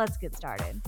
Let's get started.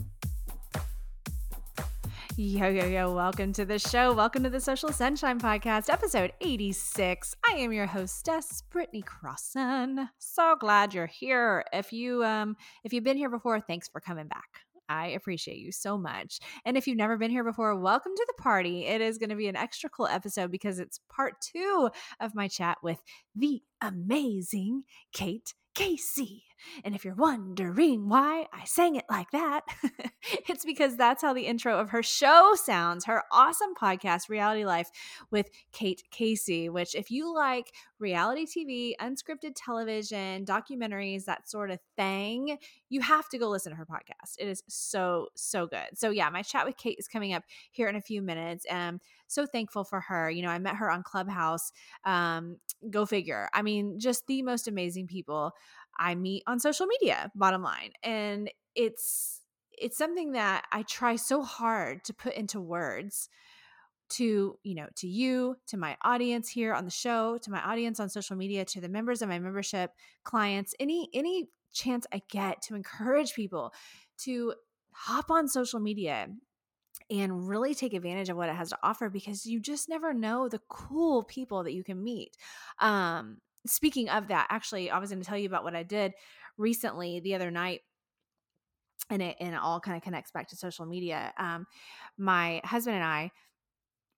Yo, yo, yo, welcome to the show. Welcome to the Social Sunshine Podcast, episode 86. I am your hostess, Britney Crosson. So glad you're here. If you um if you've been here before, thanks for coming back. I appreciate you so much. And if you've never been here before, welcome to the party. It is going to be an extra cool episode because it's part two of my chat with the amazing Kate Casey. And if you're wondering why I sang it like that, it's because that's how the intro of her show sounds, her awesome podcast, Reality Life with Kate Casey, which, if you like reality TV, unscripted television, documentaries, that sort of thing, you have to go listen to her podcast. It is so, so good. So, yeah, my chat with Kate is coming up here in a few minutes. And so thankful for her. You know, I met her on Clubhouse. Um, go figure. I mean, just the most amazing people I meet on social media, bottom line. And it's it's something that I try so hard to put into words to you know to you to my audience here on the show to my audience on social media to the members of my membership clients any any chance i get to encourage people to hop on social media and really take advantage of what it has to offer because you just never know the cool people that you can meet um speaking of that, actually, I was going to tell you about what I did recently the other night. And it, and it all kind of connects back to social media. Um, my husband and I,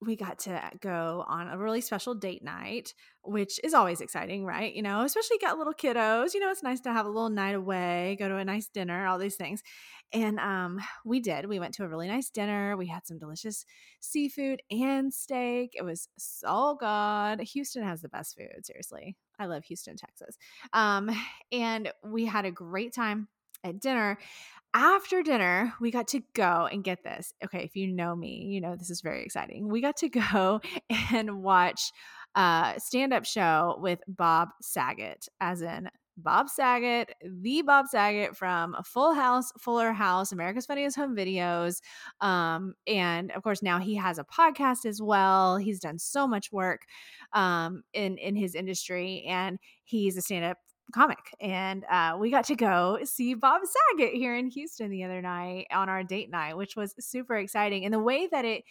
we got to go on a really special date night, which is always exciting, right? You know, especially got little kiddos. You know, it's nice to have a little night away, go to a nice dinner, all these things. And um, we did. We went to a really nice dinner. We had some delicious seafood and steak. It was so good. Houston has the best food, seriously. I love Houston, Texas. Um, and we had a great time at dinner. After dinner, we got to go and get this. Okay, if you know me, you know this is very exciting. We got to go and watch a stand up show with Bob Saget, as in Bob Saget, the Bob Saget from Full House, Fuller House, America's Funniest Home Videos. Um, and of course, now he has a podcast as well. He's done so much work um, in, in his industry, and he's a stand up comic. And uh, we got to go see Bob Saget here in Houston the other night on our date night, which was super exciting. And the way that it,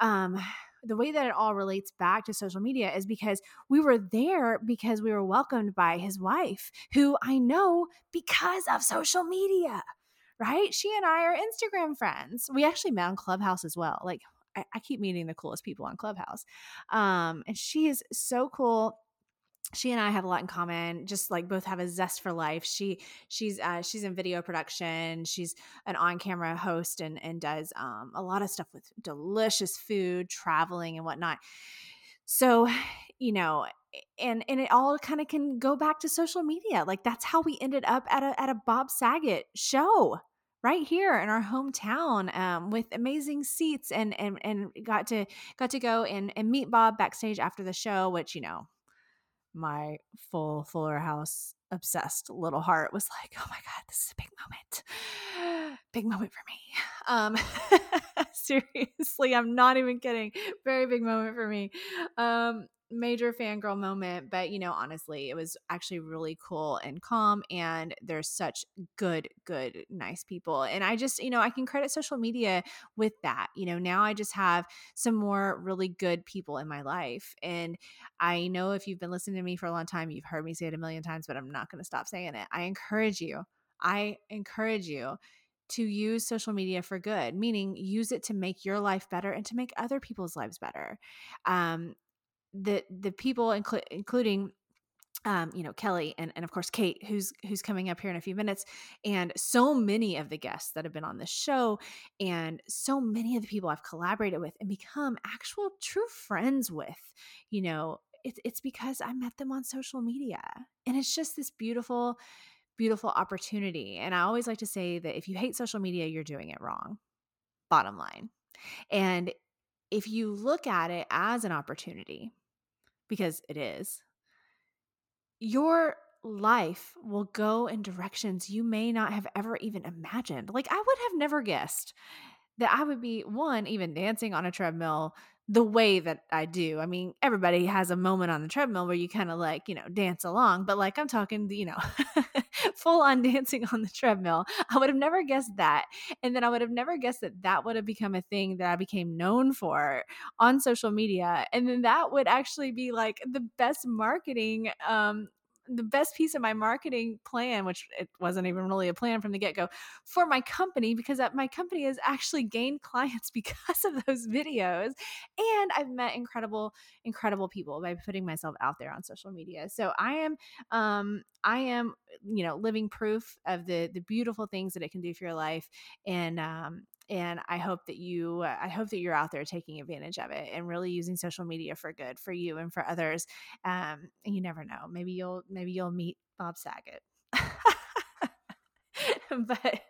um, the way that it all relates back to social media is because we were there because we were welcomed by his wife, who I know because of social media, right? She and I are Instagram friends. We actually met on Clubhouse as well. Like, I, I keep meeting the coolest people on Clubhouse. Um, and she is so cool she and I have a lot in common. Just like both have a zest for life. She she's uh, she's in video production. She's an on camera host and and does um, a lot of stuff with delicious food, traveling and whatnot. So, you know, and and it all kind of can go back to social media. Like that's how we ended up at a at a Bob Saget show right here in our hometown um, with amazing seats and and and got to got to go and and meet Bob backstage after the show, which you know my full Fuller House obsessed little heart was like, oh my God, this is a big moment. Big moment for me. Um, seriously, I'm not even kidding. Very big moment for me. Um, major fangirl moment, but you know, honestly, it was actually really cool and calm. And there's such good, good, nice people. And I just, you know, I can credit social media with that. You know, now I just have some more really good people in my life. And I know if you've been listening to me for a long time, you've heard me say it a million times, but I'm not going to stop saying it. I encourage you. I encourage you to use social media for good, meaning use it to make your life better and to make other people's lives better. Um, the the people inclu- including um, you know Kelly and, and of course Kate, who's who's coming up here in a few minutes, and so many of the guests that have been on the show, and so many of the people I've collaborated with and become actual true friends with. You know, it's it's because I met them on social media, and it's just this beautiful beautiful opportunity. And I always like to say that if you hate social media, you're doing it wrong. Bottom line. And if you look at it as an opportunity, because it is, your life will go in directions you may not have ever even imagined. Like, I would have never guessed that I would be one, even dancing on a treadmill the way that I do. I mean, everybody has a moment on the treadmill where you kind of like, you know, dance along, but like I'm talking, you know, full on dancing on the treadmill. I would have never guessed that. And then I would have never guessed that that would have become a thing that I became known for on social media. And then that would actually be like the best marketing um the best piece of my marketing plan, which it wasn't even really a plan from the get go, for my company because my company has actually gained clients because of those videos. And I've met incredible, incredible people by putting myself out there on social media. So I am, um, I am, you know, living proof of the the beautiful things that it can do for your life. And um, and i hope that you i hope that you're out there taking advantage of it and really using social media for good for you and for others um and you never know maybe you'll maybe you'll meet bob saget but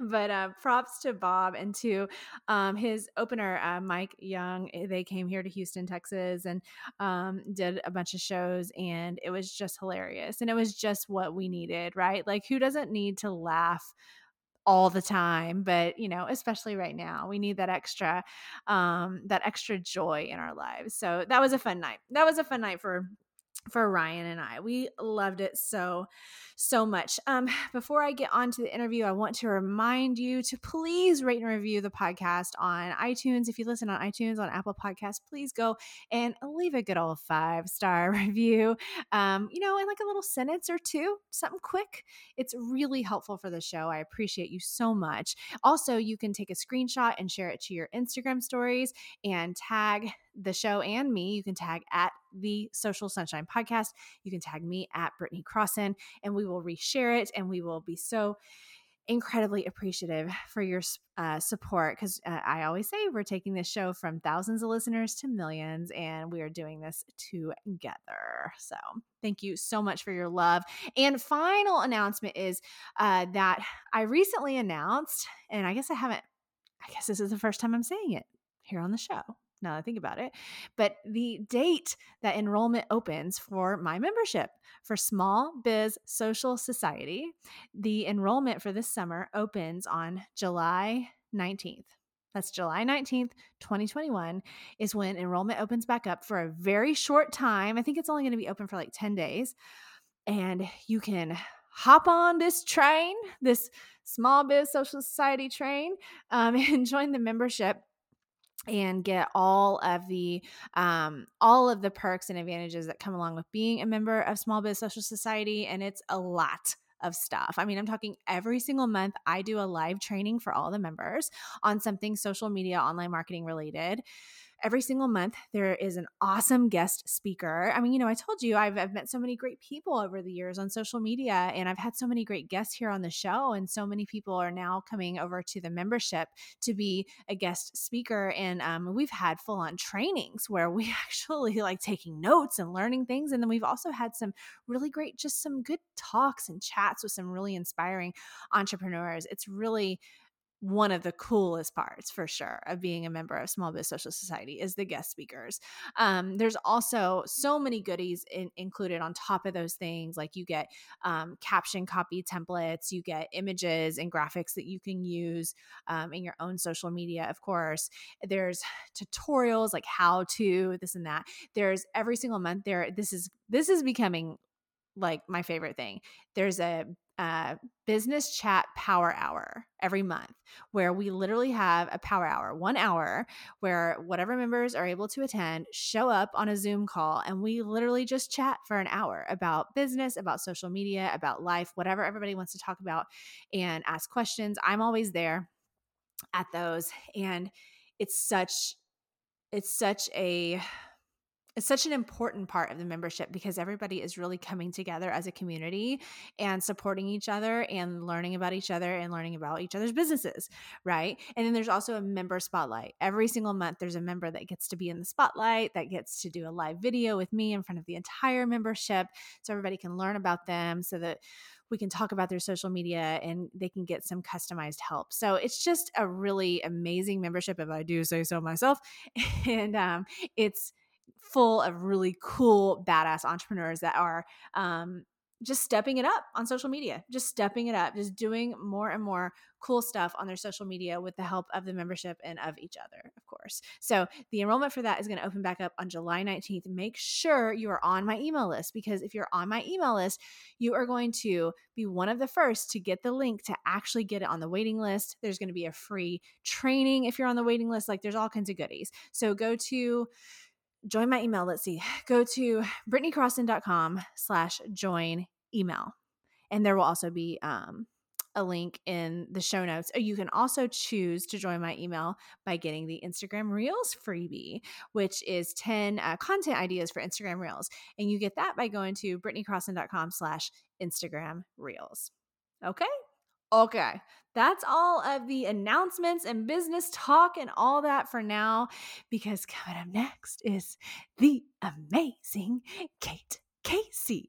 but uh, props to Bob and to um, his opener, uh, Mike Young. Eh, they came here to Houston, Texas, and um, did a bunch of shows, and it was just hilarious. And it was just what we needed, right? Like, who doesn't need to laugh all the time but you know especially right now we need that extra um that extra joy in our lives so that was a fun night. That was a fun night for for Ryan and I. We loved it so, so much. Um, before I get on to the interview, I want to remind you to please rate and review the podcast on iTunes. If you listen on iTunes, on Apple Podcasts, please go and leave a good old five star review. Um, you know, in like a little sentence or two, something quick. It's really helpful for the show. I appreciate you so much. Also, you can take a screenshot and share it to your Instagram stories and tag the show and me. You can tag at the Social Sunshine Podcast. You can tag me at Britney Crosson, and we will reshare it. And we will be so incredibly appreciative for your uh, support because uh, I always say we're taking this show from thousands of listeners to millions, and we are doing this together. So, thank you so much for your love. And final announcement is uh, that I recently announced, and I guess I haven't. I guess this is the first time I'm saying it here on the show now that I think about it. But the date that enrollment opens for my membership for Small Biz Social Society, the enrollment for this summer opens on July 19th. That's July 19th, 2021, is when enrollment opens back up for a very short time. I think it's only going to be open for like 10 days. And you can hop on this train, this small biz social society train, um, and join the membership and get all of the um, all of the perks and advantages that come along with being a member of small biz social society and it's a lot of stuff. I mean, I'm talking every single month I do a live training for all the members on something social media online marketing related every single month there is an awesome guest speaker. I mean, you know, I told you I've, I've met so many great people over the years on social media, and I've had so many great guests here on the show, and so many people are now coming over to the membership to be a guest speaker. And um, we've had full on trainings where we actually like taking notes and learning things, and then we've also had some really great, just some good talks and chats with some really inspiring entrepreneurs. It's really one of the coolest parts for sure of being a member of small biz social society is the guest speakers. Um, there's also so many goodies in, included on top of those things like you get um, caption copy templates you get images and graphics that you can use um, in your own social media of course. There's tutorials like how to this and that. There's every single month there this is this is becoming like my favorite thing. There's a uh, business chat power hour every month where we literally have a power hour, one hour where whatever members are able to attend show up on a Zoom call and we literally just chat for an hour about business, about social media, about life, whatever everybody wants to talk about and ask questions. I'm always there at those and it's such it's such a it's such an important part of the membership because everybody is really coming together as a community and supporting each other and learning about each other and learning about each other's businesses, right? And then there's also a member spotlight. Every single month, there's a member that gets to be in the spotlight, that gets to do a live video with me in front of the entire membership so everybody can learn about them so that we can talk about their social media and they can get some customized help. So it's just a really amazing membership, if I do say so myself. And um, it's full of really cool, badass entrepreneurs that are um, just stepping it up on social media, just stepping it up, just doing more and more cool stuff on their social media with the help of the membership and of each other, of course. So the enrollment for that is going to open back up on July 19th. Make sure you are on my email list because if you're on my email list, you are going to be one of the first to get the link to actually get it on the waiting list. There's going to be a free training if you're on the waiting list. Like there's all kinds of goodies. So go to join my email. Let's see. Go to britneycrosson.com slash join email. And there will also be um, a link in the show notes. You can also choose to join my email by getting the Instagram Reels freebie, which is 10 uh, content ideas for Instagram Reels. And you get that by going to britneycrosson.com slash Instagram Reels. Okay? Okay. That's all of the announcements and business talk and all that for now, because coming up next is the amazing Kate Casey.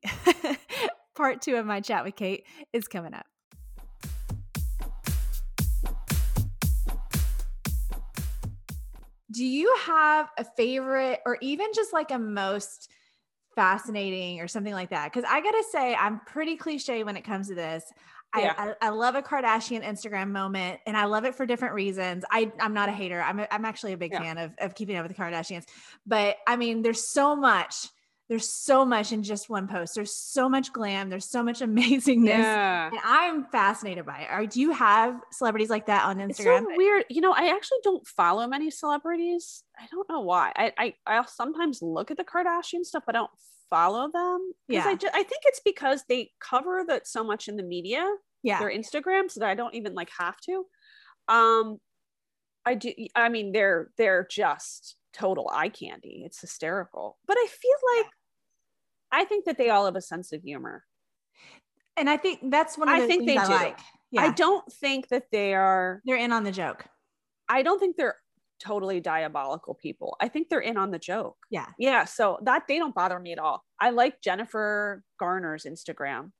Part two of my chat with Kate is coming up. Do you have a favorite or even just like a most fascinating or something like that? Because I gotta say, I'm pretty cliche when it comes to this. Yeah. I, I, I, love a Kardashian Instagram moment and I love it for different reasons. I, I'm not a hater. I'm, a, I'm actually a big yeah. fan of, of keeping up with the Kardashians. But I mean, there's so much there's so much in just one post. There's so much glam. There's so much amazingness. Yeah. And I'm fascinated by it. Are, do you have celebrities like that on Instagram? It's so weird. You know, I actually don't follow many celebrities. I don't know why. I, I, I'll sometimes look at the Kardashian stuff, but I don't follow them. Yeah. I, just, I think it's because they cover that so much in the media. Yeah. Their Instagram, so that I don't even like have to. Um, I do. I mean, they're they're just total eye candy. It's hysterical. But I feel like I think that they all have a sense of humor. And I think that's one of the I think they I do. Like. Yeah. I don't think that they are they're in on the joke. I don't think they're totally diabolical people. I think they're in on the joke. Yeah. Yeah. So that they don't bother me at all. I like Jennifer Garner's Instagram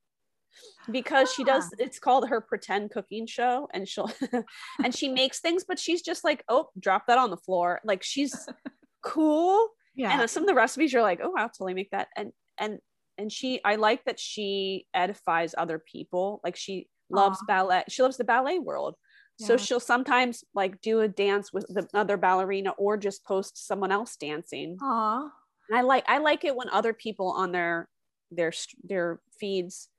because she does ah. it's called her pretend cooking show and she'll and she makes things but she's just like oh drop that on the floor like she's cool yeah and some of the recipes you're like oh i'll totally make that and and and she i like that she edifies other people like she loves Aww. ballet she loves the ballet world yeah. so she'll sometimes like do a dance with the other ballerina or just post someone else dancing Aww. And i like i like it when other people on their their their feeds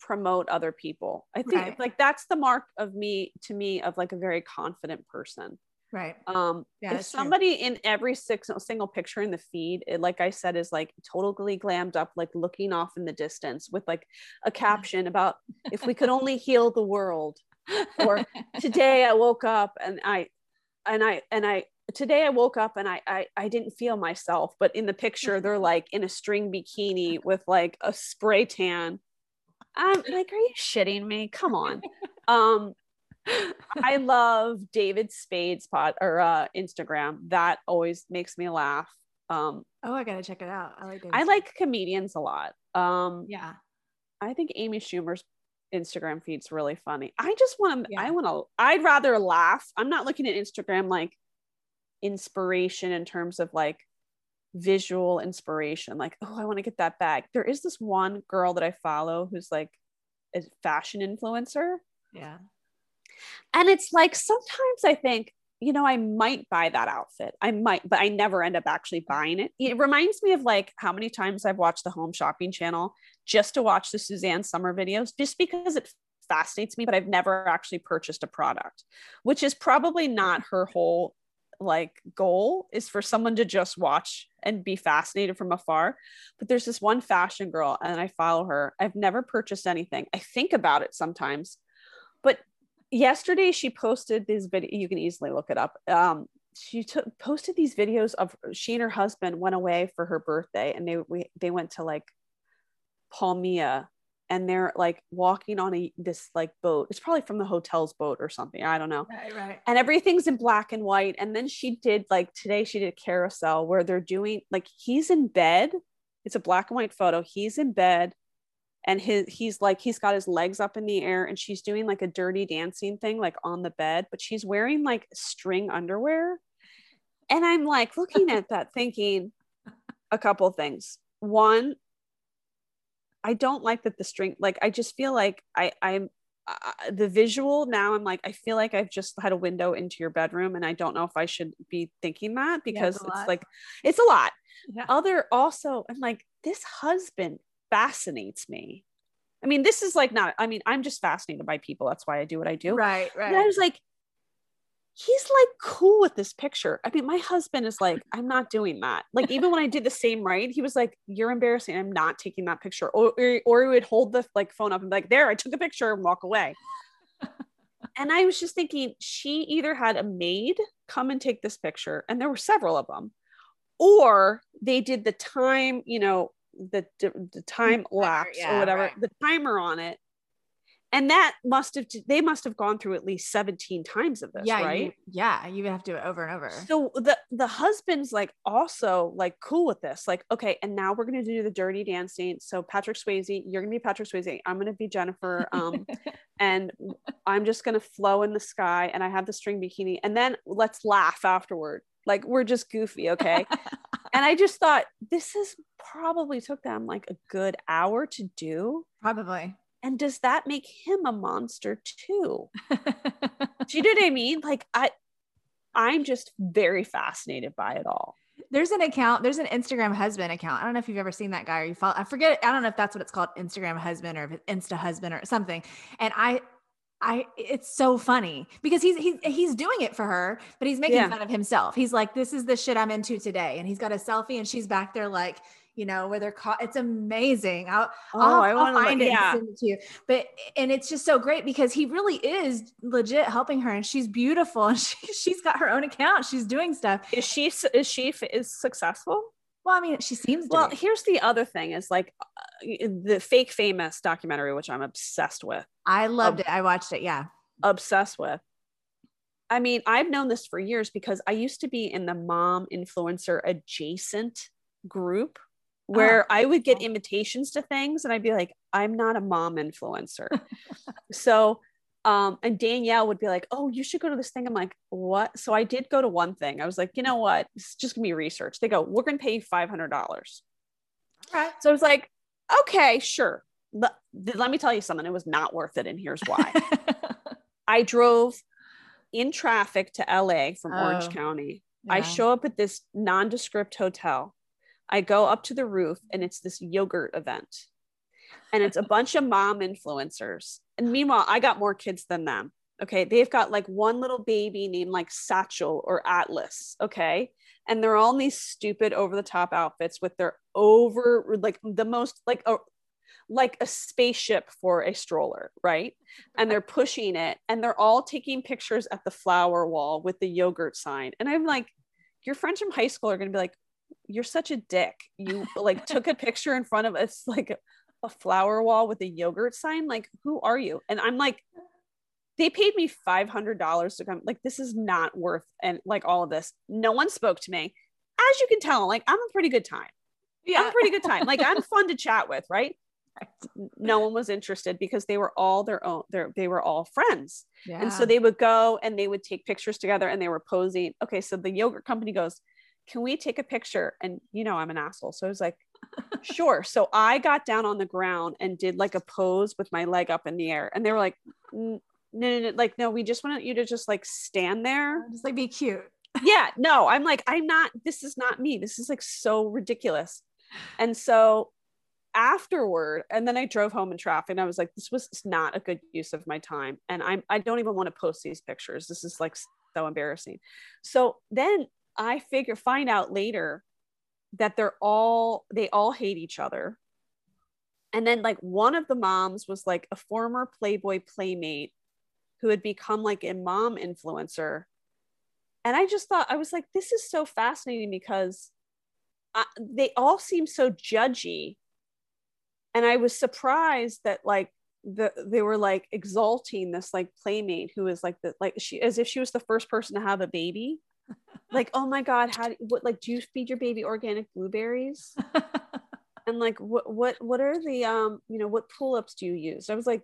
promote other people. I think right. like that's the mark of me to me of like a very confident person. Right. Um yeah, if somebody true. in every six, single picture in the feed, it, like I said, is like totally glammed up, like looking off in the distance with like a caption about if we could only heal the world. Or today I woke up and I and I and I today I woke up and I, I I didn't feel myself, but in the picture they're like in a string bikini with like a spray tan I'm like, are you shitting me? Come on. Um, I love David Spade's pot or uh, Instagram. That always makes me laugh. Um, oh, I gotta check it out. I like. David I like comedians a lot. Um, yeah. I think Amy Schumer's Instagram feed's really funny. I just want to. Yeah. I want to. I'd rather laugh. I'm not looking at Instagram like inspiration in terms of like visual inspiration like oh i want to get that bag there is this one girl that i follow who's like a fashion influencer yeah and it's like sometimes i think you know i might buy that outfit i might but i never end up actually buying it it reminds me of like how many times i've watched the home shopping channel just to watch the suzanne somers videos just because it fascinates me but i've never actually purchased a product which is probably not her whole like goal is for someone to just watch and be fascinated from afar. But there's this one fashion girl and I follow her. I've never purchased anything. I think about it sometimes. But yesterday she posted this video, you can easily look it up. Um, she took posted these videos of she and her husband went away for her birthday and they we, they went to like Palmia and they're like walking on a this like boat. It's probably from the hotel's boat or something i don't know. Right right. And everything's in black and white and then she did like today she did a carousel where they're doing like he's in bed. It's a black and white photo. He's in bed and his he's like he's got his legs up in the air and she's doing like a dirty dancing thing like on the bed but she's wearing like string underwear. And i'm like looking at that thinking a couple things. One i don't like that the string like i just feel like i i'm uh, the visual now i'm like i feel like i've just had a window into your bedroom and i don't know if i should be thinking that because yeah, it's, it's like it's a lot. Yeah. other also i'm like this husband fascinates me i mean this is like not i mean i'm just fascinated by people that's why i do what i do right right and i was like he's like cool with this picture. I mean, my husband is like, I'm not doing that. Like, even when I did the same right, he was like, You're embarrassing. I'm not taking that picture. Or, or, or he would hold the like phone up and be like, There, I took a picture and walk away. and I was just thinking, she either had a maid come and take this picture, and there were several of them, or they did the time, you know, the, the time lapse yeah, or whatever, right. the timer on it. And that must have they must have gone through at least 17 times of this yeah right? you, yeah you have to do it over and over. So the the husband's like also like cool with this like okay and now we're going to do the dirty dancing so patrick swayze you're going to be patrick swayze. I'm going to be jennifer um and i'm just going to flow in the sky and i have the string bikini and then let's laugh afterward like we're just goofy okay? And i just thought this is probably took them like a good hour to do. Probably. And does that make him a monster too? Do you know what i mean? Like i i'm just very fascinated by it all. There's an account there's an instagram husband account. I don't know if you've ever seen that guy or you follow i forget i don't know if that's what it's called instagram husband or insta husband or something. And i I it's so funny because he's he's he's doing it for her, but he's making yeah. fun of himself. He's like, "This is the shit I'm into today," and he's got a selfie, and she's back there like, you know, where they're caught. It's amazing. I'll, oh, I'll, I will find it yeah. and send it to you. But and it's just so great because he really is legit helping her, and she's beautiful, and she she's got her own account. She's doing stuff. Is she is she is successful? Well, I mean, she seems. well, be. here's the other thing: is like uh, the fake famous documentary, which I'm obsessed with. I loved Ob- it. I watched it. Yeah, obsessed with. I mean, I've known this for years because I used to be in the mom influencer adjacent group where oh. I would get invitations to things and I'd be like, I'm not a mom influencer. so, um, and Danielle would be like, Oh, you should go to this thing. I'm like, What? So I did go to one thing. I was like, You know what? It's just gonna be research. They go, We're gonna pay you $500. Right. So I was like, Okay, sure. Let, let me tell you something. It was not worth it. And here's why I drove in traffic to LA from oh, Orange County. Yeah. I show up at this nondescript hotel I go up to the roof and it's this yogurt event. And it's a bunch of mom influencers. And meanwhile, I got more kids than them. Okay. They've got like one little baby named like Satchel or Atlas. Okay. And they're all in these stupid over the top outfits with their over, like the most, like a, like a spaceship for a stroller, right? And they're pushing it and they're all taking pictures at the flower wall with the yogurt sign. And I'm like, your friends from high school are going to be like, you're such a dick. You like took a picture in front of us like a flower wall with a yogurt sign. Like, who are you? And I'm like, they paid me $500 to come. Like, this is not worth and like all of this. No one spoke to me. As you can tell, like, I'm a pretty good time. Yeah, I'm a pretty good time. Like, I'm fun to chat with, right? no one was interested because they were all their own they were all friends yeah. and so they would go and they would take pictures together and they were posing okay so the yogurt company goes can we take a picture? And you know, I'm an asshole. So I was like, sure. So I got down on the ground and did like a pose with my leg up in the air. And they were like, no, no, no, like, no, we just want you to just like stand there. Just like be cute. yeah. No, I'm like, I'm not, this is not me. This is like so ridiculous. And so afterward, and then I drove home in traffic and I was like, this was not a good use of my time. And I'm, I don't even want to post these pictures. This is like so embarrassing. So then I figure find out later that they're all they all hate each other. And then like one of the moms was like a former Playboy playmate who had become like a mom influencer. And I just thought I was like this is so fascinating because I, they all seem so judgy. And I was surprised that like the they were like exalting this like playmate who was like the like she as if she was the first person to have a baby like oh my god how do, what like do you feed your baby organic blueberries? And like what what what are the um you know what pull-ups do you use? I was like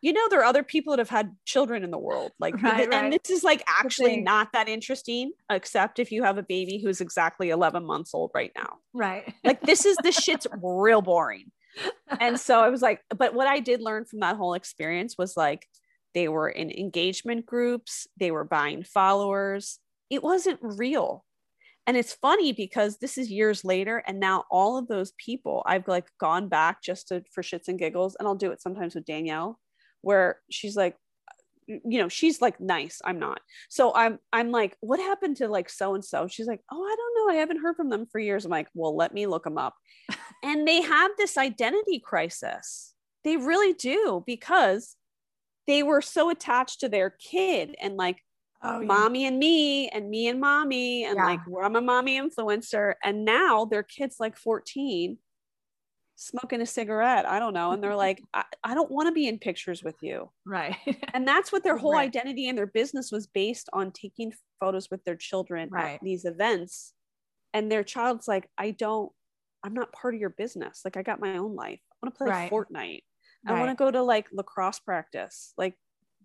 you know there are other people that have had children in the world like Right, and right. this is like actually not that interesting except if you have a baby who's exactly 11 months old right now. Right. like this is this shit's real boring. And so i was like but what i did learn from that whole experience was like they were in engagement groups they were buying followers it wasn't real. And it's funny because this is years later and now all of those people i've like gone back just to for shits and giggles and i'll do it sometimes with danielle where she's like you know she's like nice i'm not. So i'm i'm like what happened to like so and so she's like oh i don't know i haven't heard from them for years. I'm like well let me look them up. And they have this identity crisis. They really do because they were so attached to their kid and like Oh, yeah. mommy and me and me and mommy and Yeah. like well, I'm a mommy influencer and now their kids like 14 smoking a cigarette I don't know and they're like I, I don't want to be in pictures with you Right. and that's what their whole Right. identity and their business was based on taking photos with their children Right. at these events and their child's like I don't I'm not part of your business like I got my own life I want to play Right. Fortnite I want to go to like lacrosse practice like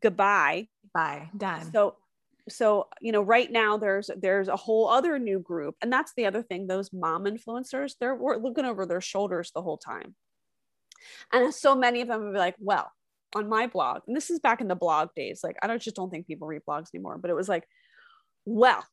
goodbye Bye. Done. so so you know right now there's there's a whole other new group and that's the other thing those mom influencers they're looking over their shoulders the whole time. And so many of them would be like well on my blog and this is back in the blog days like i don't just don't think people read blogs anymore but it was like well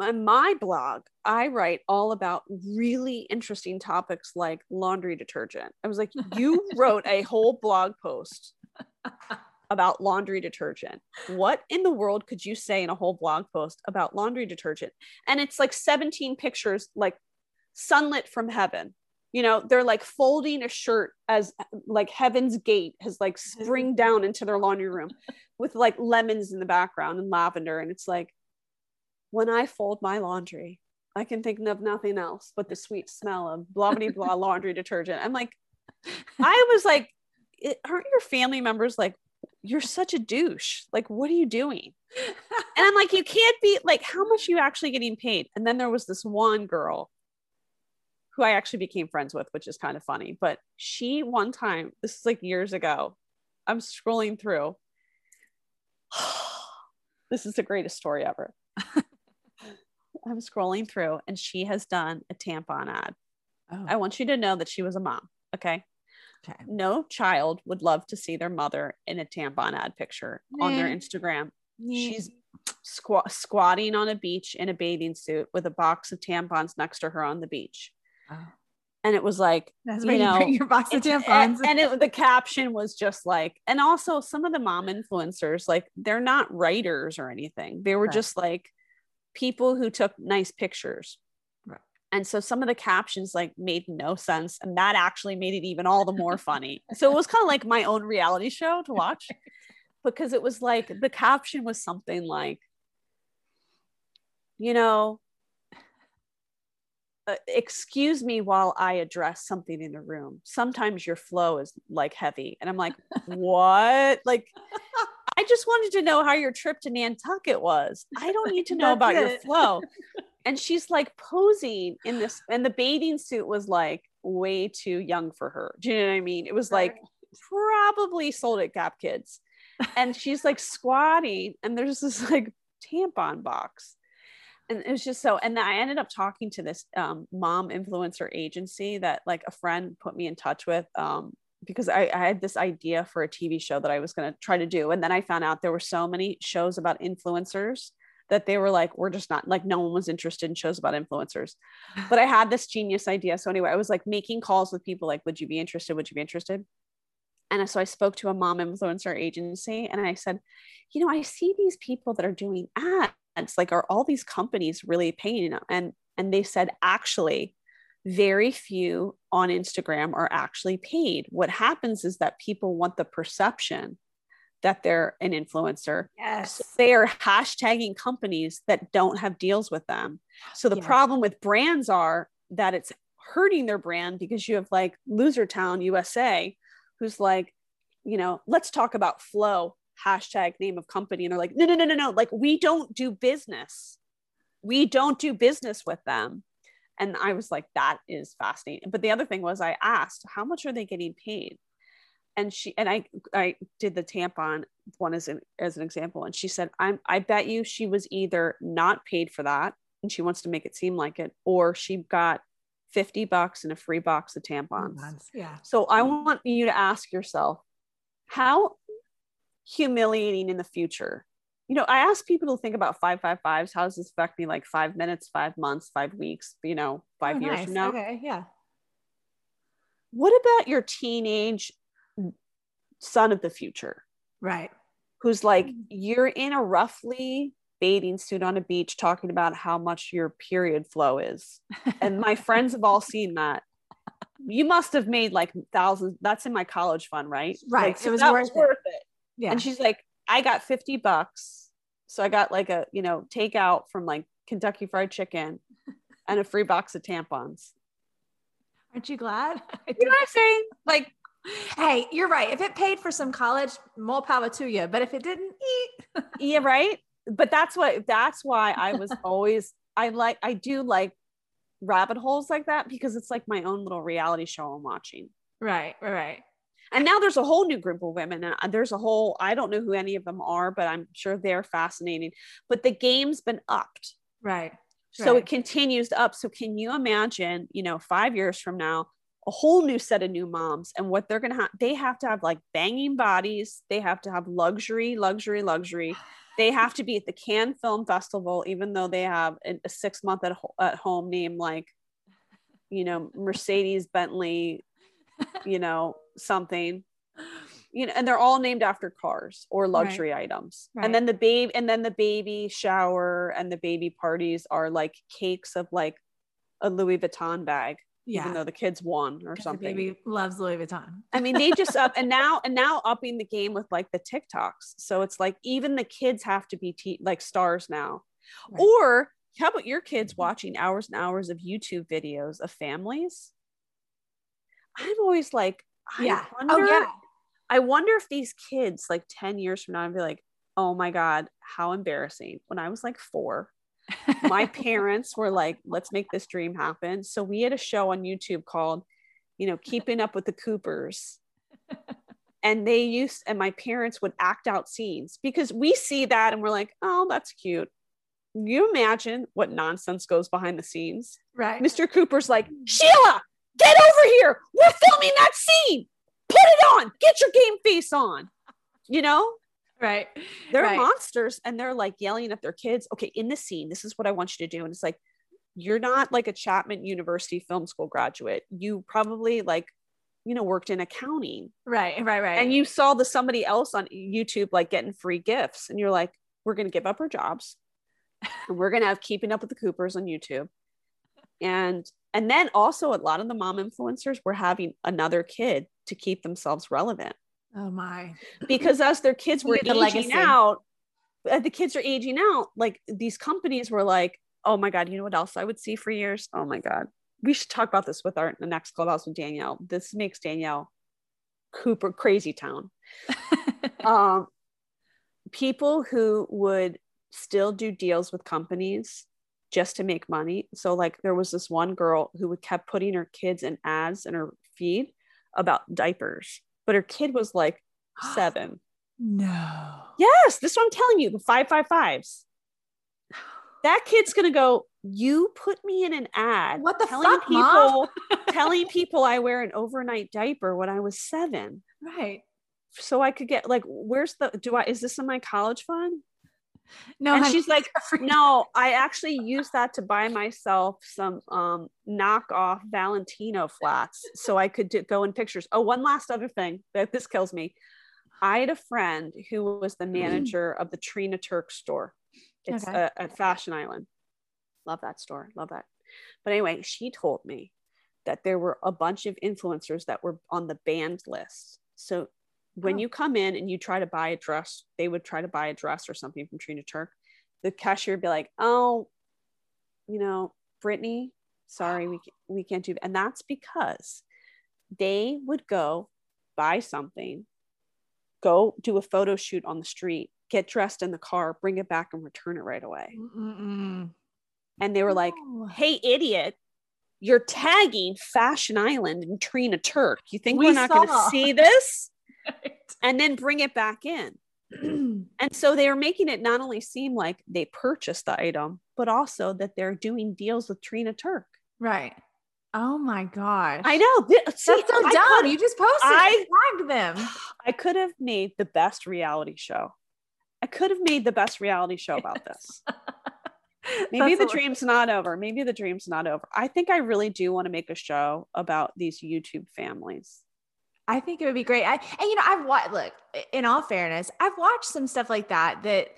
on my blog i write all about really interesting topics like laundry detergent. I was like you wrote a whole blog post about laundry detergent. What in the world could you say in a whole blog post about laundry detergent? And it's like 17 pictures, like sunlit from heaven. You know, they're like folding a shirt as like heaven's gate has like spring down into their laundry room with like lemons in the background and lavender. And it's like, when I fold my laundry, I can think of nothing else but the sweet smell of blah blah blah laundry detergent. I'm like, I was like, it, aren't your family members like, you're such a douche? Like, what are you doing? And I'm like, you can't be like, how much are you actually getting paid? And then there was this one girl who I actually became friends with, which is kind of funny. But she one time, this is like years ago, I'm scrolling through. this is the greatest story ever. I'm scrolling through and she has done a tampon ad. Oh, I want you to know that she was a mom. Okay. Okay. No child would love to see their mother in a tampon ad picture on their. Instagram. She's squat squatting on a beach in a bathing suit with a box of tampons next to her on the beach. Oh. And it was like, That's you you, know, bring your box of and, tampons. and it, the caption was just like, and also some of the mom influencers, like they're not writers or anything. They were just like people who took nice pictures. And so some of the captions like made no sense. And that actually made it even all the more funny. So it was kind of like my own reality show to watch because it was like the caption was something like, you know, uh, excuse me while I address something in the room. Sometimes your flow is like heavy. And I'm like, what? Like, I just wanted to know how your trip to Nantucket was. I don't need to know about your flow. And she's like posing in this, and the bathing suit was like way too young for her. Do you know what I mean? It was like probably sold at Gap Kids. And she's like squatting, and there's this like tampon box and it was just so and then i ended up talking to this um, mom influencer agency that like a friend put me in touch with um, because I, I had this idea for a tv show that i was going to try to do and then i found out there were so many shows about influencers that they were like we're just not like no one was interested in shows about influencers. But i had this genius idea. So anyway i was like making calls with people like would you be interested? Would you be interested? And so i spoke to a mom influencer agency and i said you know i see these people that are doing ads like are all these companies really paying? And and they said actually very few on instagram are actually paid. What happens is that people want the perception that they're an influencer yes. they are hashtagging companies that don't have deals with them so the Yes. problem with brands are that it's hurting their brand because you have like loser town usa who's like you know let's talk about flow hashtag name of company and they're like no no no no no like we don't do business we don't do business with them And I was like, that is fascinating. But the other thing was I asked, how much are they getting paid? And she and I I did the tampon one as an as an example. And she said, I'm I bet you she was either not paid for that and she wants to make it seem like it, or she got 50 bucks and a free box of tampons. Yeah. So I want you to ask yourself, how humiliating in the future you know, I ask people to think about five five fives. How does this affect me? Like five minutes, five months, five weeks, you know, five oh, years nice. from now. Okay, yeah. What about your teenage son of the future? Right. Who's like, mm. you're in a roughly bathing suit on a beach talking about how much your period flow is. and my friends have all seen that. You must have made like thousands. That's in my college fund, right? Right. Like, so it was worth, was worth it. it. Yeah. And she's like, I got 50 bucks. So I got like a, you know, takeout from like Kentucky Fried Chicken and a free box of tampons. Aren't you glad? You know what I'm saying? Like, hey, you're right. If it paid for some college, more power to you. But if it didn't, eat. yeah, right. But that's what that's why I was always I like I do like rabbit holes like that because it's like my own little reality show I'm watching. Right, right, right and now there's a whole new group of women and uh, there's a whole i don't know who any of them are but i'm sure they're fascinating but the game's been upped right so right. it continues to up so can you imagine you know five years from now a whole new set of new moms and what they're gonna have they have to have like banging bodies they have to have luxury luxury luxury they have to be at the Cannes Film Festival, even though they have a six month at, at home name like, you know, Mercedes Bentley, you know, something you know and they're all named after cars or luxury right. items right. and then the baby and then the baby shower and the baby parties are like cakes of like a louis vuitton bag yeah. even though the kids won or something baby loves louis vuitton i mean they just up and now and now upping the game with like the tiktoks so it's like even the kids have to be t- like stars now right. or how about your kids watching hours and hours of youtube videos of families i'm always like. I oh, wonder, oh, yeah. I wonder if these kids, like 10 years from now, I'd be like, oh my God, how embarrassing. When I was like four, my parents were like, let's make this dream happen. So we had a show on YouTube called, you know, Keeping Up with the Coopers. and they used, and my parents would act out scenes because we see that and we're like, oh, that's cute. You imagine what nonsense goes behind the scenes. Right. Mr. Cooper's like, Sheila, Get over here. We're filming that scene. Put it on. Get your game face on. You know? Right. They're right. monsters and they're like yelling at their kids. Okay, in the scene, this is what I want you to do. And it's like, you're not like a Chapman University film school graduate. You probably like, you know, worked in accounting. Right, right, right. And you saw the somebody else on YouTube like getting free gifts. And you're like, we're gonna give up our jobs. and we're gonna have keeping up with the Coopers on YouTube. And and then also, a lot of the mom influencers were having another kid to keep themselves relevant. Oh my! Because as their kids were the aging legacy. out, the kids are aging out. Like these companies were like, "Oh my god, you know what else I would see for years? Oh my god, we should talk about this with our the next clubhouse with Danielle. This makes Danielle Cooper crazy town. um, people who would still do deals with companies just to make money. So like there was this one girl who would kept putting her kids in ads in her feed about diapers, but her kid was like seven. No. Yes, this is what I'm telling you. The five five fives. That kid's gonna go. You put me in an ad. What the telling fuck, people? telling people I wear an overnight diaper when I was seven. Right. So I could get like, where's the? Do I? Is this in my college fund? No, and she's like, no, I actually used that to buy myself some um, knockoff Valentino flats so I could do, go in pictures. Oh, one last other thing that this kills me. I had a friend who was the manager of the Trina Turk store. It's okay. a, at Fashion Island. Love that store. Love that. But anyway, she told me that there were a bunch of influencers that were on the banned list. So when oh. you come in and you try to buy a dress, they would try to buy a dress or something from Trina Turk. The cashier would be like, "Oh, you know, Britney, sorry, we we can't do." And that's because they would go buy something, go do a photo shoot on the street, get dressed in the car, bring it back, and return it right away. Mm-mm. And they were like, "Hey, idiot! you're tagging Fashion Island and Trina Turk. You think we are not going to see this? And then bring it back in. And so they are making it not only seem like they purchased the item, but also that they're doing deals with Trina Turk. right. Oh my gosh. I know. Th- See, That's so dumb. you just posted I- tagged them. I could have made the best reality show. I could have made the best reality show about this. Maybe That's the dream's not over. Maybe the dream's not over. I think I really do want to make a show about these YouTube families. I think it would be great. I, and you know, I've watched, look, in all fairness, I've watched some stuff like that that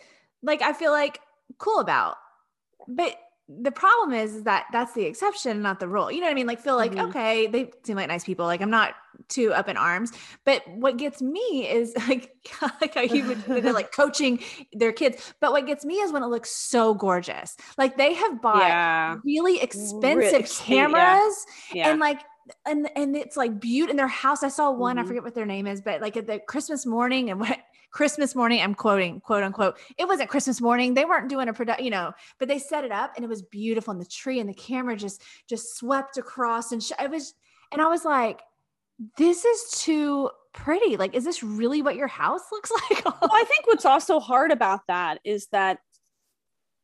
like I feel like cool about. But the problem is, is that that's the exception, not the rule. You know what I mean? Like feel like, Mhm. okay, they seem like nice people. Like I'm not too up in arms. But what gets me is like, like how you would they're like coaching their kids. But what gets me is when it looks so gorgeous. Like they have bought yeah. really expensive expen- yeah. cameras Yeah. and like and and it's like beautiful in their house. I saw one, I Mhm. forget what their name is, but like at the Christmas morning and what Christmas morning, I'm quoting, quote unquote. It wasn't Christmas morning. They weren't doing a product, you know, but they set it up and it was beautiful. And the tree and the camera just just swept across and sh- it was, and I was like, this is too pretty. Like, is this really what your house looks like? well, I think what's also hard about that is that,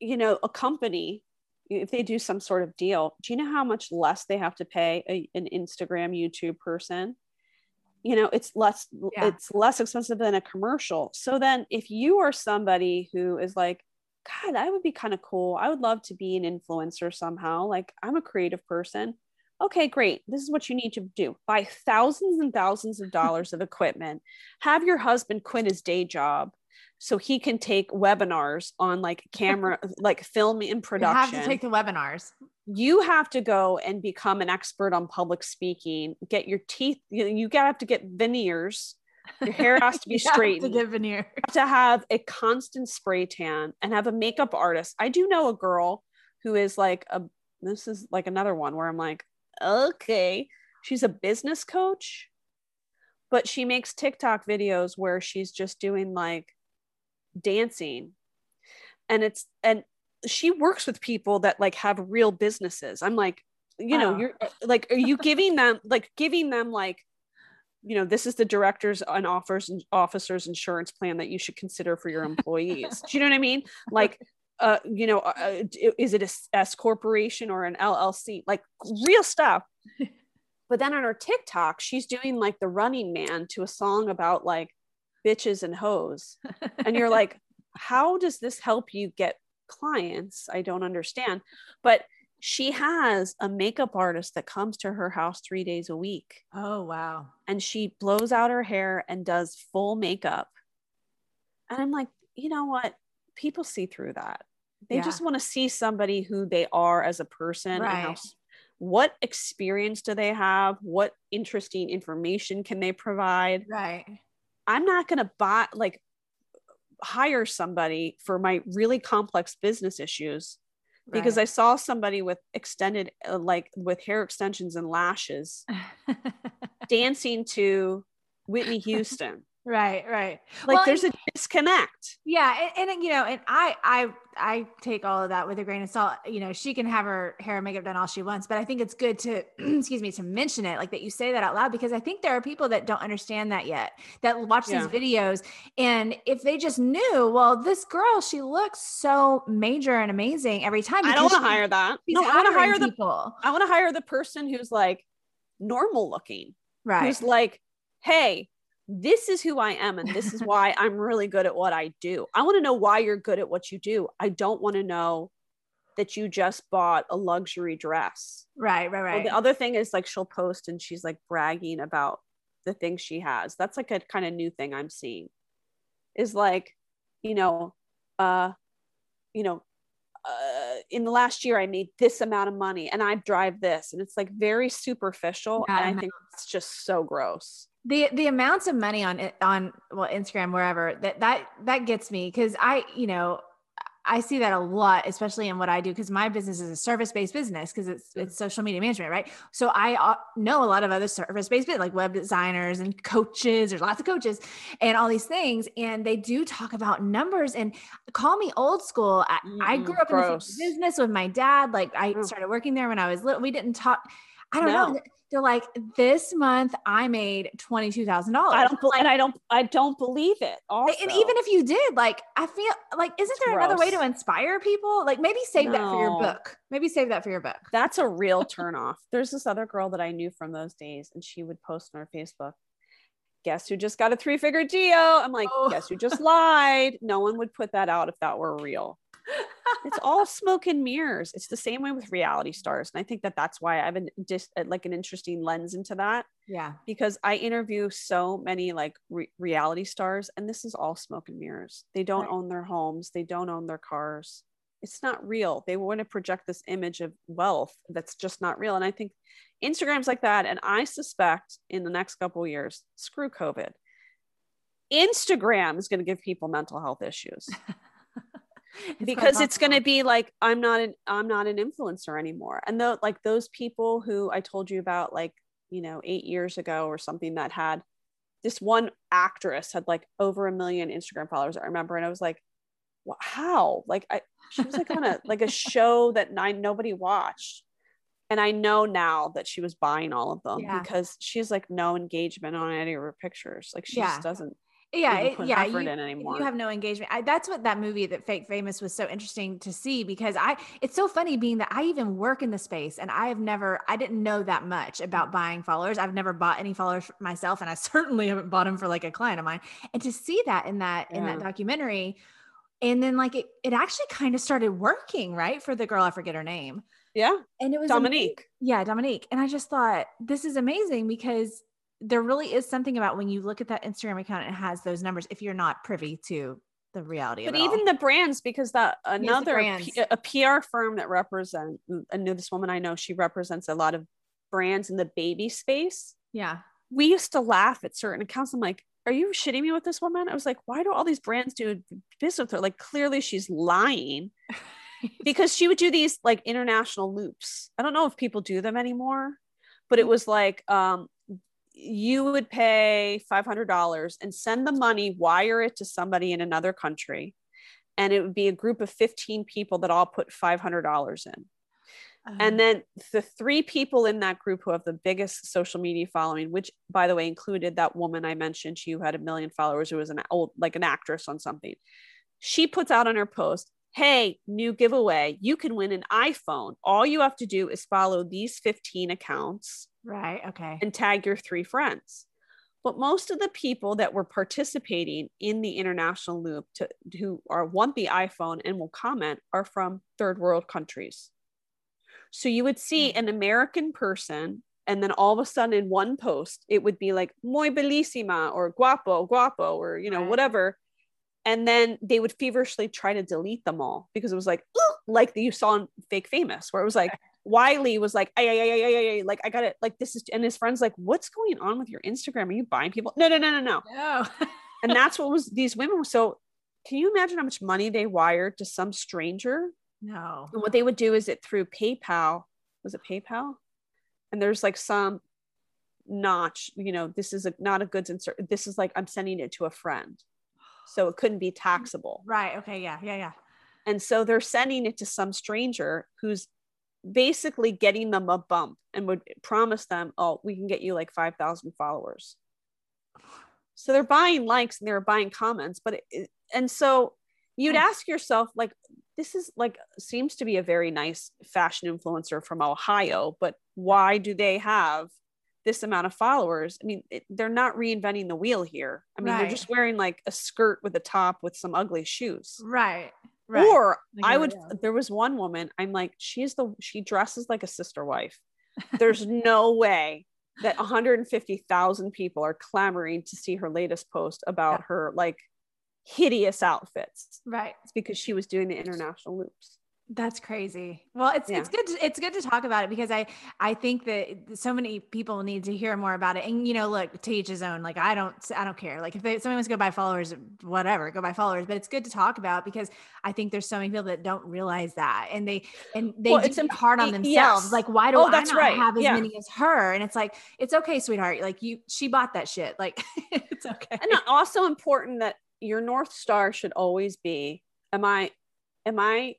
you know, a company, if they do some sort of deal, do you know how much less they have to pay a, an Instagram, YouTube person? You know, it's less Yeah. it's less expensive than a commercial. So then if you are somebody who is like, God, I would be kind of cool. I would love to be an influencer somehow. Like I'm a creative person. Okay, great. This is what you need to do. Buy thousands and thousands of dollars of equipment. Have your husband quit his day job so he can take webinars on like camera, like film in production You have to take the webinars. you have to go and become an expert on public speaking. Get your teeth you, you gotta have to get veneers. Your hair has to be straightened to get veneer. You have to have a constant spray tan and have a makeup artist. I do know a girl who is like a this is like another one where i'm like okay she's a business coach but she makes tiktok videos where she's just doing like dancing. And it's and she works with people that like have real businesses. I'm like you know you're like are you giving them like giving them like you know this is the directors and offers and officers insurance plan that you should consider for your employees. Do you know what i mean? Like uh you know uh, is it a s corporation or an llc like real stuff. But then on her tiktok she's doing like the running man to a song about like bitches and hoes. And you're like how does this help you get clients? I don't understand. But she has a makeup artist that comes to her house three days a week. Oh, wow. and she blows out her hair and does full makeup. And i'm like you know what? People see through that. They Yeah. just want to see somebody who they are as a person and how, Right. what experience do they have? What interesting information can they provide? Right. I'm not going to buy like hire somebody for my really complex business issues because I saw somebody with extended uh, like with hair extensions and lashes dancing to Whitney Houston. Right, right. Like Well, there's a disconnect. Yeah, and, and you know, and I I I take all of that with a grain of salt. You know, she can have her hair and makeup done all she wants, but I think it's good to excuse me to mention it, like that you say that out loud because I think there are people that don't understand that yet that watch Yeah. these videos, and if they just knew, well, this girl she looks so major and amazing every time. I don't want to hire that. No, I want to hire the people, I want to hire the person who's like normal looking. right? Who's like, "Hey, this is who I am and this is why I'm really good at what I do. I want to know why you're good at what you do. I don't want to know that you just bought a luxury dress. Right, right, Well, right. the other thing is like she'll post and she's like bragging about the things she has. That's like a kind of new thing I'm seeing. Is like, you know, uh, you know, uh, in the last year I made this amount of money and I drive this, and it's like very superficial, Yeah, and I think it's just so gross. The the amounts of money on it on well instagram wherever that that that gets me because i you know I see that a lot, especially in what I do, because my business is a service-based business because it's it's social media management, right? So I uh, know a lot of other service-based like web designers and coaches. There's lots of coaches and all these things, and they do talk about numbers. And call me old school. I, I grew up gross. in the business with my dad. Like I mm. started working there when I was little. We didn't talk. I don't no. know they're like, this month I made twenty two thousand dollars. I don't, like, and I don't, I don't believe it. Also. And even if you did, like, I feel like, isn't there Gross. another way to inspire people? Like, maybe save no. that for your book. Maybe save that for your book. That's a real turnoff. There's this other girl that I knew from those days, and she would post on her Facebook. Guess who just got a three figure deal? I'm like, oh. guess who just lied? No one would put that out if that were real it's all smoke and mirrors. It's the same way with reality stars. And I think that that's why I have an, just uh, like an interesting lens into that. Yeah. Because I interview so many like re- reality stars and this is all smoke and mirrors. They don't right. own their homes. They don't own their cars. It's not real. They want to project this image of wealth that's just not real. And I think Instagram's like that. And I suspect in the next couple years, screw COVID. Instagram is going to give people mental health issues. it's because it's going to be like i'm not an i'm not an influencer anymore. And though like those people who i told you about like you know eight years ago or something that had this one actress had like over a million instagram followers i remember and i was like well, how? Like i she was like on a like a show that nine nobody watched. And i know now that she was buying all of them yeah. because she's like no engagement on any of her pictures. Like she yeah. just doesn't yeah it, yeah you, you, have no engagement. I, that's what that movie that fake famous was so interesting to see because i it's so funny being that i even work in the space and i have never i didn't know that much about buying followers. I've never bought any followers myself and i certainly haven't bought them for like a client of mine. And to see that in that yeah. in that documentary and then like it, it actually kind of started working right for the girl i forget her name. Yeah. And it was dominique. amazing. yeah dominique. And i just thought this is amazing because there really is something about when you look at that Instagram account and it has those numbers if you're not privy to the reality but even all. the brands because that another P, a PR firm that represent I know this woman I know she represents a lot of brands in the baby space. Yeah. We used to laugh at certain accounts. I'm like are you shitting me with this woman? I was like why do all these brands do business with her? Like clearly she's lying. Because she would do these like international loops. I don't know if people do them anymore but it was like um you would pay $500 and send the money, wire it to somebody in another country. And it would be a group of 15 people that all put $500 in. Uh-huh. And then the three people in that group who have the biggest social media following, which by the way included that woman I mentioned, she who had a million followers, who was an old, like an actress on something. She puts out on her post, Hey, new giveaway. You can win an iPhone. All you have to do is follow these 15 accounts Right. Okay. And tag your three friends. But most of the people that were participating in the international loop to, who are want the iPhone and will comment are from third world countries. So you would see hmm. an American person, and then all of a sudden in one post, it would be like muy bellissima or guapo, guapo, or you know, right. whatever. And then they would feverishly try to delete them all because it was like, like you saw in Fake Famous, where it was like, Wylie was like, ay, ay, ay, ay, ay, like, I got it. Like, this is, and his friend's like, what's going on with your Instagram? Are you buying people? No, no, no, no, no. No. and that's what was these women. So can you imagine how much money they wired to some stranger? No. And what they would do is it through PayPal. Was it PayPal? And there's like some notch, you know, this is a, not a goods insert. This is like, I'm sending it to a friend. So it couldn't be taxable. Right. Okay. Yeah. Yeah. Yeah. And so they're sending it to some stranger who's basically getting them a bump and would promise them, oh, we can get you like 5,000 followers. So they're buying likes and they're buying comments, but it, and so you'd ask yourself, like, this is like seems to be a very nice fashion influencer from Ohio, but why do they have this amount of followers? I mean, it, they're not reinventing the wheel here. I mean, right. they're just wearing like a skirt with a top with some ugly shoes. Right. Right. Or I, I would, there was one woman, I'm like, she's the, she dresses like a sister wife. There's no way that 150,000 people are clamoring to see her latest post about yeah. her like hideous outfits. Right. It's because she was doing the international loops. That's crazy. Well, it's yeah. it's good to, it's good to talk about it because I I think that so many people need to hear more about it. And you know, look, to each his own. Like I don't I don't care. Like if they, somebody wants to go buy followers, whatever, go buy followers. But it's good to talk about because I think there's so many people that don't realize that, and they and they well, it's hard on themselves. Yes. Like why do oh, I not right. have as yeah. many as her? And it's like it's okay, sweetheart. Like you, she bought that shit. Like it's okay. And uh, also important that your north star should always be: Am I? Am I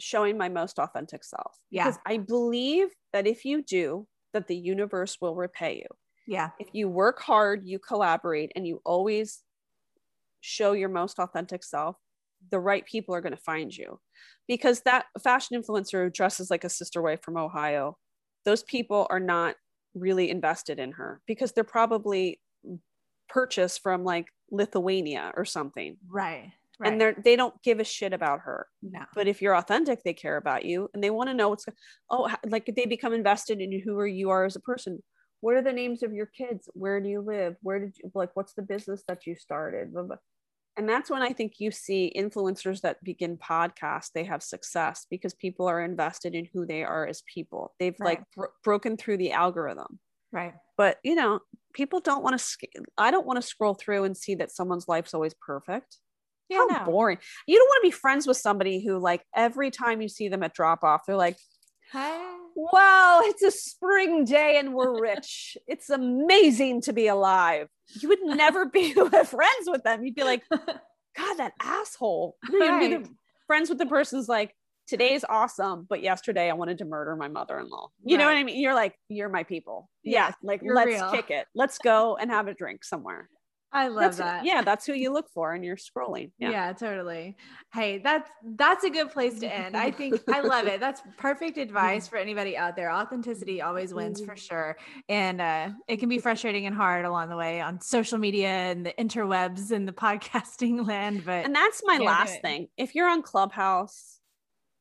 showing my most authentic self. Yeah. Because I believe that if you do, that the universe will repay you. Yeah. If you work hard, you collaborate, and you always show your most authentic self, the right people are going to find you. Because that fashion influencer who dresses like a sister wife from Ohio, those people are not really invested in her because they're probably purchased from like Lithuania or something. Right. Right. and they're they don't give a shit about her. No. but if you're authentic they care about you and they want to know what's oh like they become invested in who you are as a person. What are the names of your kids? Where do you live? Where did you like what's the business that you started? And that's when i think you see influencers that begin podcasts they have success because people are invested in who they are as people. They've right. like bro- broken through the algorithm. Right. But you know people don't want to sc- i don't want to scroll through and see that someone's life's always perfect yeah, How no. boring. You don't want to be friends with somebody who, like, every time you see them at drop off, they're like, Hi. Wow, it's a spring day and we're rich. it's amazing to be alive. You would never be friends with them. You'd be like, God, that asshole. You'd right. be friends with the person's like, today's awesome, but yesterday I wanted to murder my mother-in-law. You right. know what I mean? You're like, you're my people. Yeah, yeah like let's real. kick it. Let's go and have a drink somewhere. I love that's, that. Yeah, that's who you look for and you're scrolling. Yeah. yeah, totally. Hey, that's that's a good place to end. I think I love it. That's perfect advice for anybody out there. Authenticity always wins for sure. And uh, it can be frustrating and hard along the way on social media and the interwebs and the podcasting land. But and that's my last thing. If you're on Clubhouse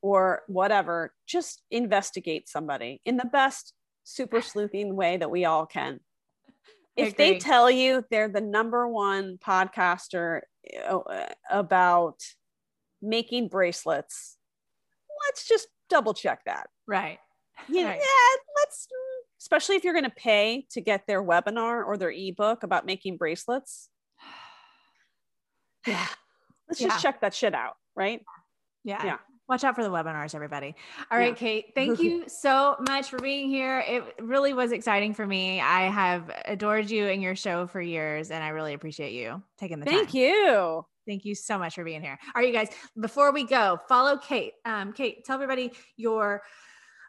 or whatever, just investigate somebody in the best super sleuthing way that we all can if they tell you they're the number one podcaster uh, about making bracelets, let's just double check that. Right. Yeah, right. yeah let's especially if you're going to pay to get their webinar or their ebook about making bracelets. Yeah. Let's just check that shit out, right? Yeah. Yeah. Watch out for the webinars, everybody. All right, yeah. Kate, thank you so much for being here. It really was exciting for me. I have adored you and your show for years, and I really appreciate you taking the thank time. Thank you. Thank you so much for being here. All right, you guys, before we go, follow Kate. Um, Kate, tell everybody your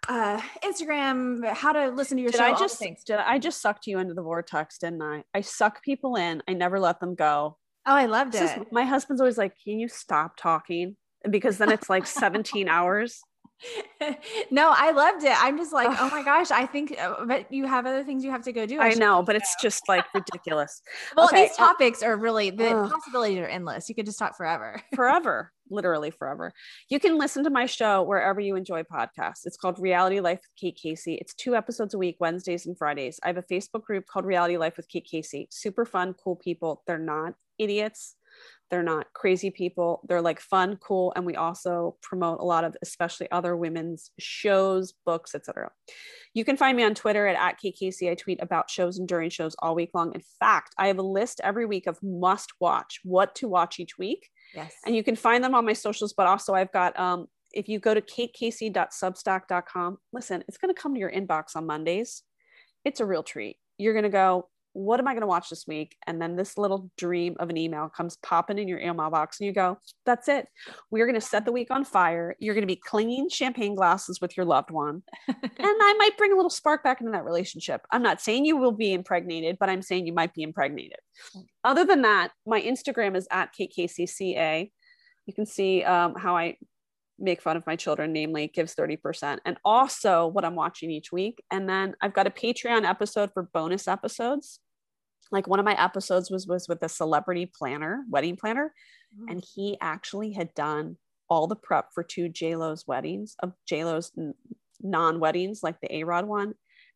uh Instagram, how to listen to your did show. I just did I just sucked you into the vortex, didn't I? I suck people in. I never let them go. Oh, I loved it. Is, my husband's always like, Can you stop talking? Because then it's like 17 hours. no, I loved it. I'm just like, oh my gosh, I think, uh, but you have other things you have to go do. I, I know, but it's just like ridiculous. well, okay. these uh, topics are really the uh, possibilities are endless. You could just talk forever, forever, literally forever. You can listen to my show wherever you enjoy podcasts. It's called Reality Life with Kate Casey. It's two episodes a week, Wednesdays and Fridays. I have a Facebook group called Reality Life with Kate Casey. Super fun, cool people. They're not idiots they're not crazy people. They're like fun, cool, and we also promote a lot of especially other women's shows, books, etc. You can find me on Twitter at, at KKC. I tweet about shows and during shows all week long. In fact, I have a list every week of must watch, what to watch each week. Yes. And you can find them on my socials, but also I've got um, if you go to katecasey.substack.com, listen, it's going to come to your inbox on Mondays. It's a real treat. You're going to go, what am I going to watch this week? And then this little dream of an email comes popping in your email box, and you go, That's it. We're going to set the week on fire. You're going to be clinging champagne glasses with your loved one. and I might bring a little spark back into that relationship. I'm not saying you will be impregnated, but I'm saying you might be impregnated. Other than that, my Instagram is at KKCCA. You can see um, how I make fun of my children, namely gives 30%, and also what I'm watching each week. And then I've got a Patreon episode for bonus episodes like one of my episodes was was with a celebrity planner wedding planner mm-hmm. and he actually had done all the prep for two j-lo's weddings of j-lo's n- non-weddings like the a-rod one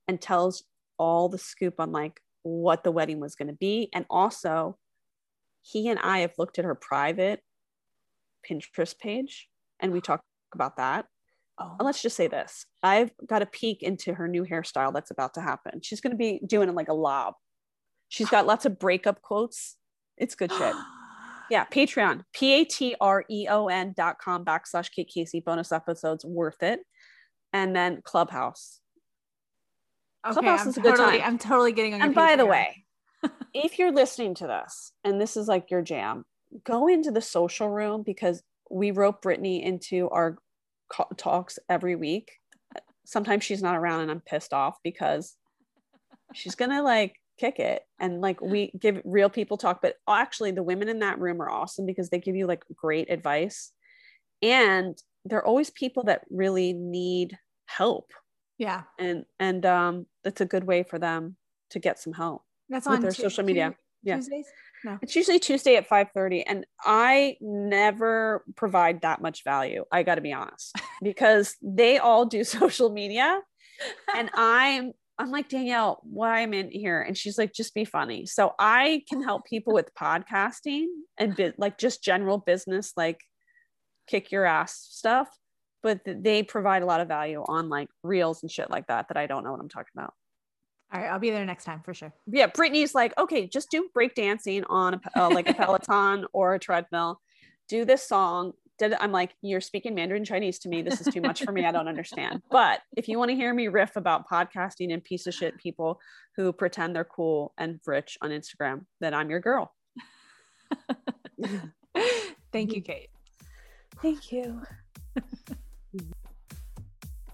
and tells all the scoop on like what the wedding was going to be and also he and i have looked at her private pinterest page and we talk about that oh, And let's just say this. I've got a peek into her new hairstyle that's about to happen. She's going to be doing like a lob. She's got lots of breakup quotes. It's good shit. Yeah, Patreon, P A T R E O N dot com backslash Kate Casey bonus episodes worth it. And then Clubhouse. Okay, Clubhouse I'm is a good totally, time. I'm totally getting on your And by the way, if you're listening to this and this is like your jam, go into the social room because we rope Britney into our co- talks every week. Sometimes she's not around and I'm pissed off because she's gonna like kick it and like we give real people talk but actually the women in that room are awesome because they give you like great advice and they're always people that really need help yeah, and and um it's a good way for them to get some help that's on their Tu- social media. Tu- Yeah. Tuesdays. No, it's usually tuesday at 5.30 and i never provide that much value i gotta be honest because they all do social media and i'm i'm like danielle why i'm in here and she's like just be funny so i can help people with podcasting and bi- like just general business like kick your ass stuff but th- they provide a lot of value on like reels and shit like that that i don't know what i'm talking about all right, I'll be there next time for sure. yeah, Britney's like, okay, just do break dancing on a, uh, like a Peloton or a treadmill. Do this song. Did I'm like, you're speaking Mandarin Chinese to me. This is too much for me. I don't understand. But if you want to hear me riff about podcasting and piece of shit people who pretend they're cool and rich on Instagram, then I'm your girl. Thank you, Kate. Thank you.